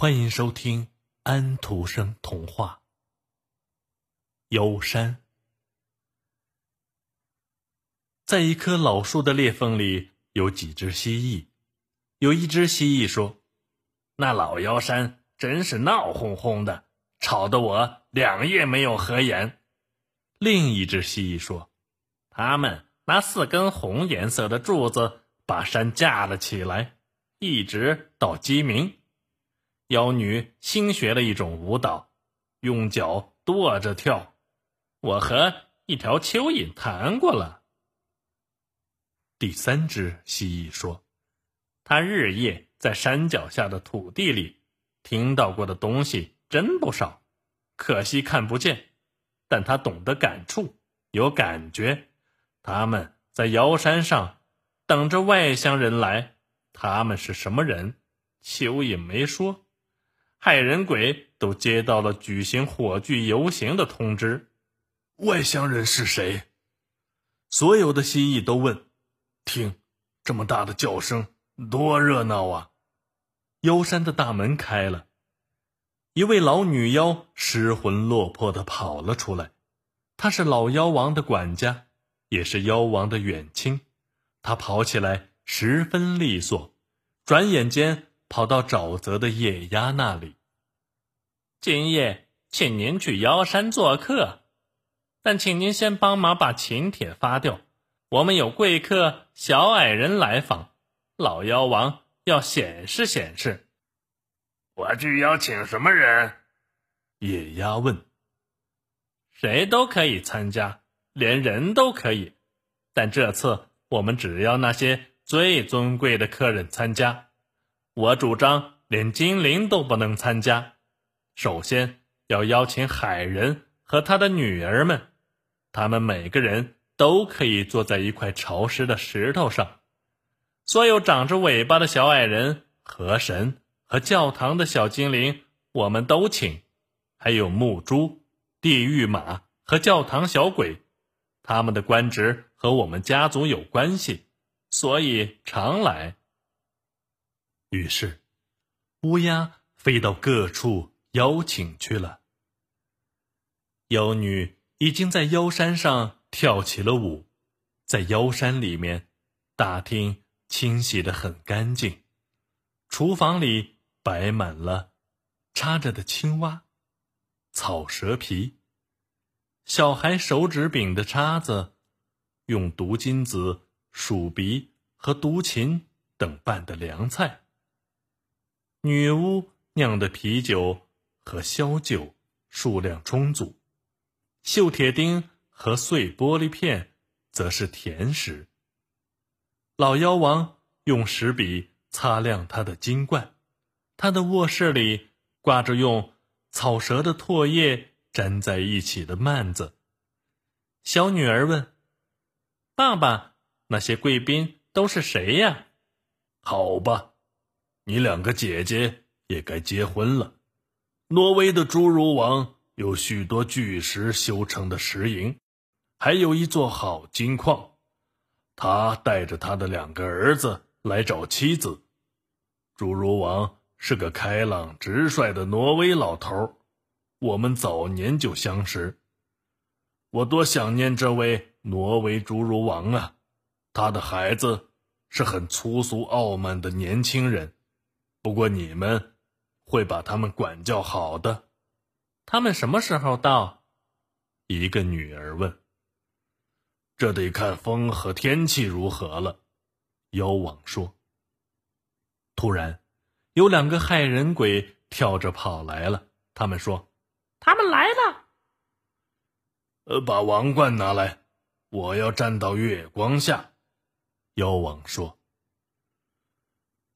欢迎收听安徒生童话《妖山》。在一棵老树的裂缝里，有几只蜥蜴。有一只蜥蜴说：“那老妖山真是闹哄哄的，吵得我两夜没有合眼。”另一只蜥蜴说：“他们拿四根红颜色的柱子把山架了起来，一直到鸡鸣。”妖女新学了一种舞蹈，用脚跺着跳。我和一条蚯蚓谈过了。第三只蜥蜴说：“他日夜在山脚下的土地里听到过的东西真不少，可惜看不见。但他懂得感触，有感觉。他们在瑶山上等着外乡人来。他们是什么人？蚯蚓没说。”害人鬼都接到了举行火炬游行的通知，外乡人是谁？所有的蜥蜴都问。听，这么大的叫声，多热闹啊！妖山的大门开了，一位老女妖失魂落魄的跑了出来。她是老妖王的管家，也是妖王的远亲。她跑起来十分利索，转眼间。跑到沼泽的野鸭那里。今夜请您去妖山做客，但请您先帮忙把请帖发掉。我们有贵客小矮人来访，老妖王要显示显示。我去邀请什么人？野鸭问。谁都可以参加，连人都可以，但这次我们只要那些最尊贵的客人参加。我主张连精灵都不能参加。首先要邀请海人和他的女儿们，他们每个人都可以坐在一块潮湿的石头上。所有长着尾巴的小矮人、河神和教堂的小精灵，我们都请。还有木猪、地狱马和教堂小鬼，他们的官职和我们家族有关系，所以常来。于是，乌鸦飞到各处邀请去了。妖女已经在妖山上跳起了舞，在妖山里面，大厅清洗的很干净，厨房里摆满了插着的青蛙、草蛇皮、小孩手指柄的叉子，用毒金子、鼠鼻和毒芹等拌的凉菜。女巫酿的啤酒和烧酒数量充足，锈铁钉和碎玻璃片则是甜食。老妖王用石笔擦亮他的金冠，他的卧室里挂着用草蛇的唾液粘在一起的幔子。小女儿问：“爸爸，那些贵宾都是谁呀？”好吧。你两个姐姐也该结婚了。挪威的侏儒王有许多巨石修成的石营，还有一座好金矿。他带着他的两个儿子来找妻子。侏儒王是个开朗直率的挪威老头，我们早年就相识。我多想念这位挪威侏儒王啊！他的孩子是很粗俗傲慢的年轻人。不过你们会把他们管教好的。他们什么时候到？一个女儿问。这得看风和天气如何了。妖王说。突然，有两个害人鬼跳着跑来了。他们说：“他们来了。”呃，把王冠拿来，我要站到月光下。妖王说。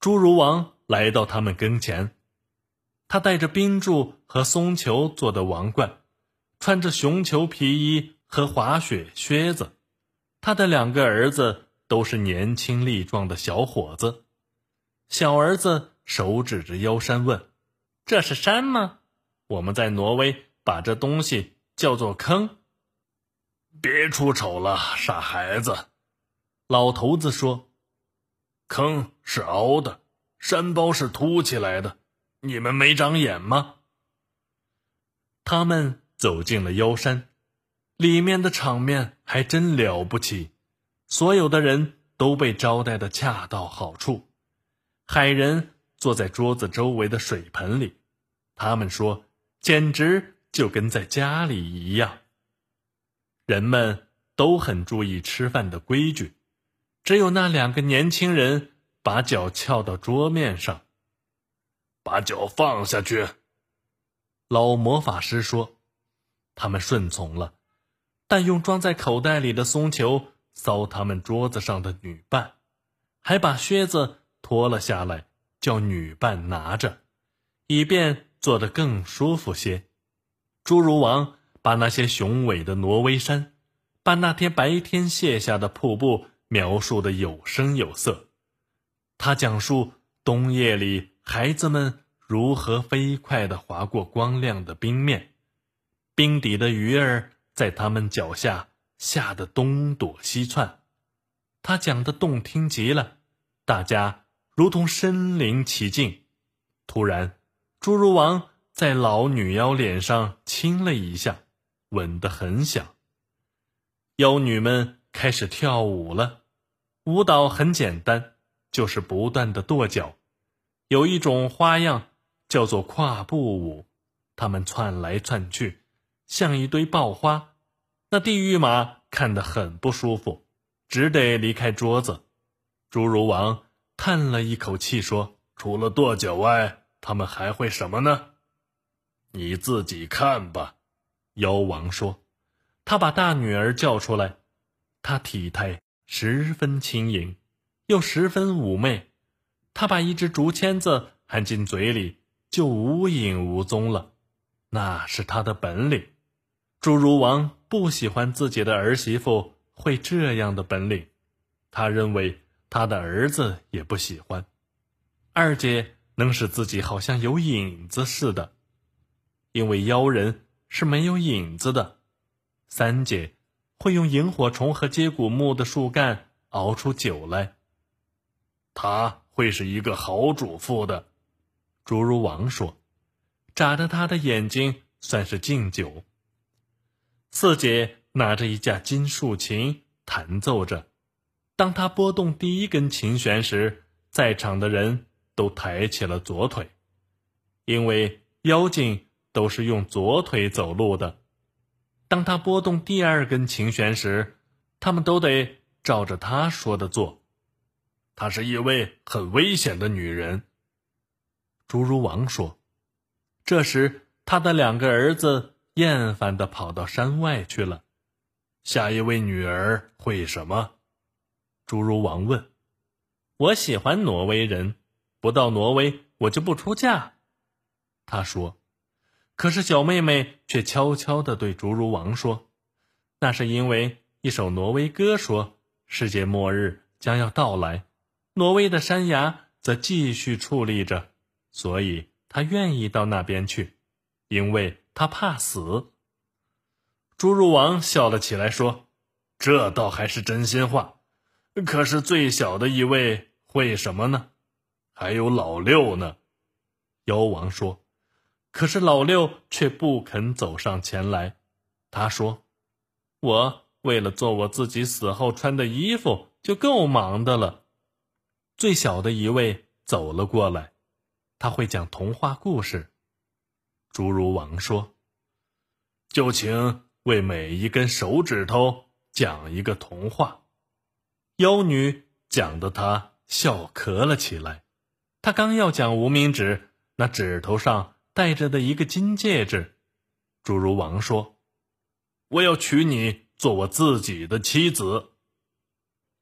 侏儒王。来到他们跟前，他戴着冰柱和松球做的王冠，穿着熊裘皮衣和滑雪靴子。他的两个儿子都是年轻力壮的小伙子。小儿子手指着腰山问：“这是山吗？”我们在挪威把这东西叫做坑。别出丑了，傻孩子。老头子说：“坑是凹的。”山包是凸起来的，你们没长眼吗？他们走进了妖山，里面的场面还真了不起，所有的人都被招待的恰到好处。海人坐在桌子周围的水盆里，他们说，简直就跟在家里一样。人们都很注意吃饭的规矩，只有那两个年轻人把脚翘到桌面上，把脚放下去。老魔法师说：“他们顺从了，但用装在口袋里的松球搔他们桌子上的女伴，还把靴子脱了下来，叫女伴拿着，以便坐得更舒服些。”侏儒王把那些雄伟的挪威山，把那天白天卸下的瀑布描述的有声有色。他讲述冬夜里孩子们。如何飞快地划过光亮的冰面？冰底的鱼儿在他们脚下吓得东躲西窜。他讲的动听极了，大家如同身临其境。突然，侏儒王在老女妖脸上亲了一下，吻得很响。妖女们开始跳舞了，舞蹈很简单，就是不断的跺脚，有一种花样。叫做跨步舞，他们窜来窜去，像一堆爆花。那地狱马看得很不舒服，只得离开桌子。侏儒王叹了一口气说：“除了跺脚外，他们还会什么呢？你自己看吧。”妖王说：“他把大女儿叫出来，她体态十分轻盈，又十分妩媚。他把一只竹签子含进嘴里。”就无影无踪了，那是他的本领。侏儒王不喜欢自己的儿媳妇会这样的本领，他认为他的儿子也不喜欢。二姐能使自己好像有影子似的，因为妖人是没有影子的。三姐会用萤火虫和接骨木的树干熬出酒来，她会是一个好主妇的。侏儒王说：“眨着他的眼睛，算是敬酒。”四姐拿着一架金竖琴弹奏着，当她拨动第一根琴弦时，在场的人都抬起了左腿，因为妖精都是用左腿走路的。当他拨动第二根琴弦时，他们都得照着他说的做。她是一位很危险的女人。侏儒王说：“这时，他的两个儿子厌烦地跑到山外去了。下一位女儿会什么？”侏儒王问。“我喜欢挪威人，不到挪威我就不出嫁。”他说。可是小妹妹却悄悄地对侏儒王说：“那是因为一首挪威歌说世界末日将要到来，挪威的山崖则继续矗立着。”所以他愿意到那边去，因为他怕死。侏儒王笑了起来，说：“这倒还是真心话。可是最小的一位会什么呢？还有老六呢。”妖王说：“可是老六却不肯走上前来。他说：‘我为了做我自己死后穿的衣服，就够忙的了。’最小的一位走了过来。”他会讲童话故事，侏儒王说：“就请为每一根手指头讲一个童话。”妖女讲的，他笑咳了起来。他刚要讲无名指，那指头上戴着的一个金戒指。侏儒王说：“我要娶你做我自己的妻子。”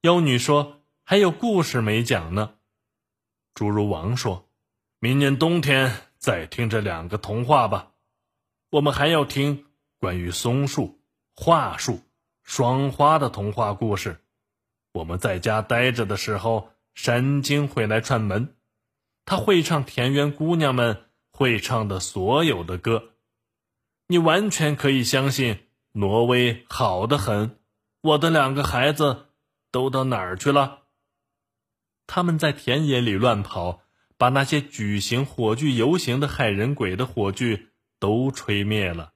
妖女说：“还有故事没讲呢。”侏儒王说。明年冬天再听这两个童话吧，我们还要听关于松树、桦树、霜花的童话故事。我们在家待着的时候，山精会来串门，他会唱田园姑娘们会唱的所有的歌。你完全可以相信，挪威好的很。我的两个孩子都到哪儿去了？他们在田野里乱跑。把那些举行火炬游行的害人鬼的火炬都吹灭了。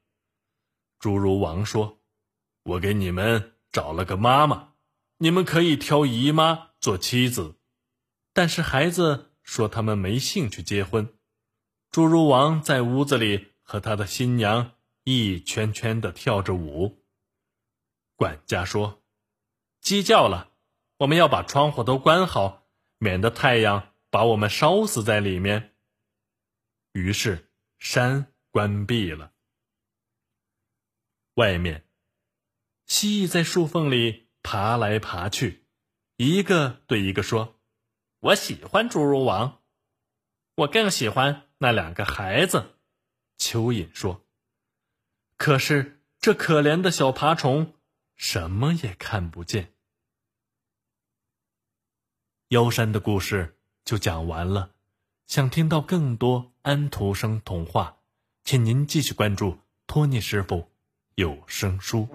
侏儒王说：“我给你们找了个妈妈，你们可以挑姨妈做妻子。”但是孩子说他们没兴趣结婚。侏儒王在屋子里和他的新娘一圈圈的跳着舞。管家说：“鸡叫了，我们要把窗户都关好，免得太阳把我们烧死在里面。”于是山关闭了。外面，蜥蜴在树缝里爬来爬去，一个对一个说：“我喜欢侏儒王，我更喜欢那两个孩子。”蚯蚓说：“可是这可怜的小爬虫什么也看不见。”妖山的故事就讲完了。想听到更多安徒生童话，请您继续关注托尼师傅。有声书。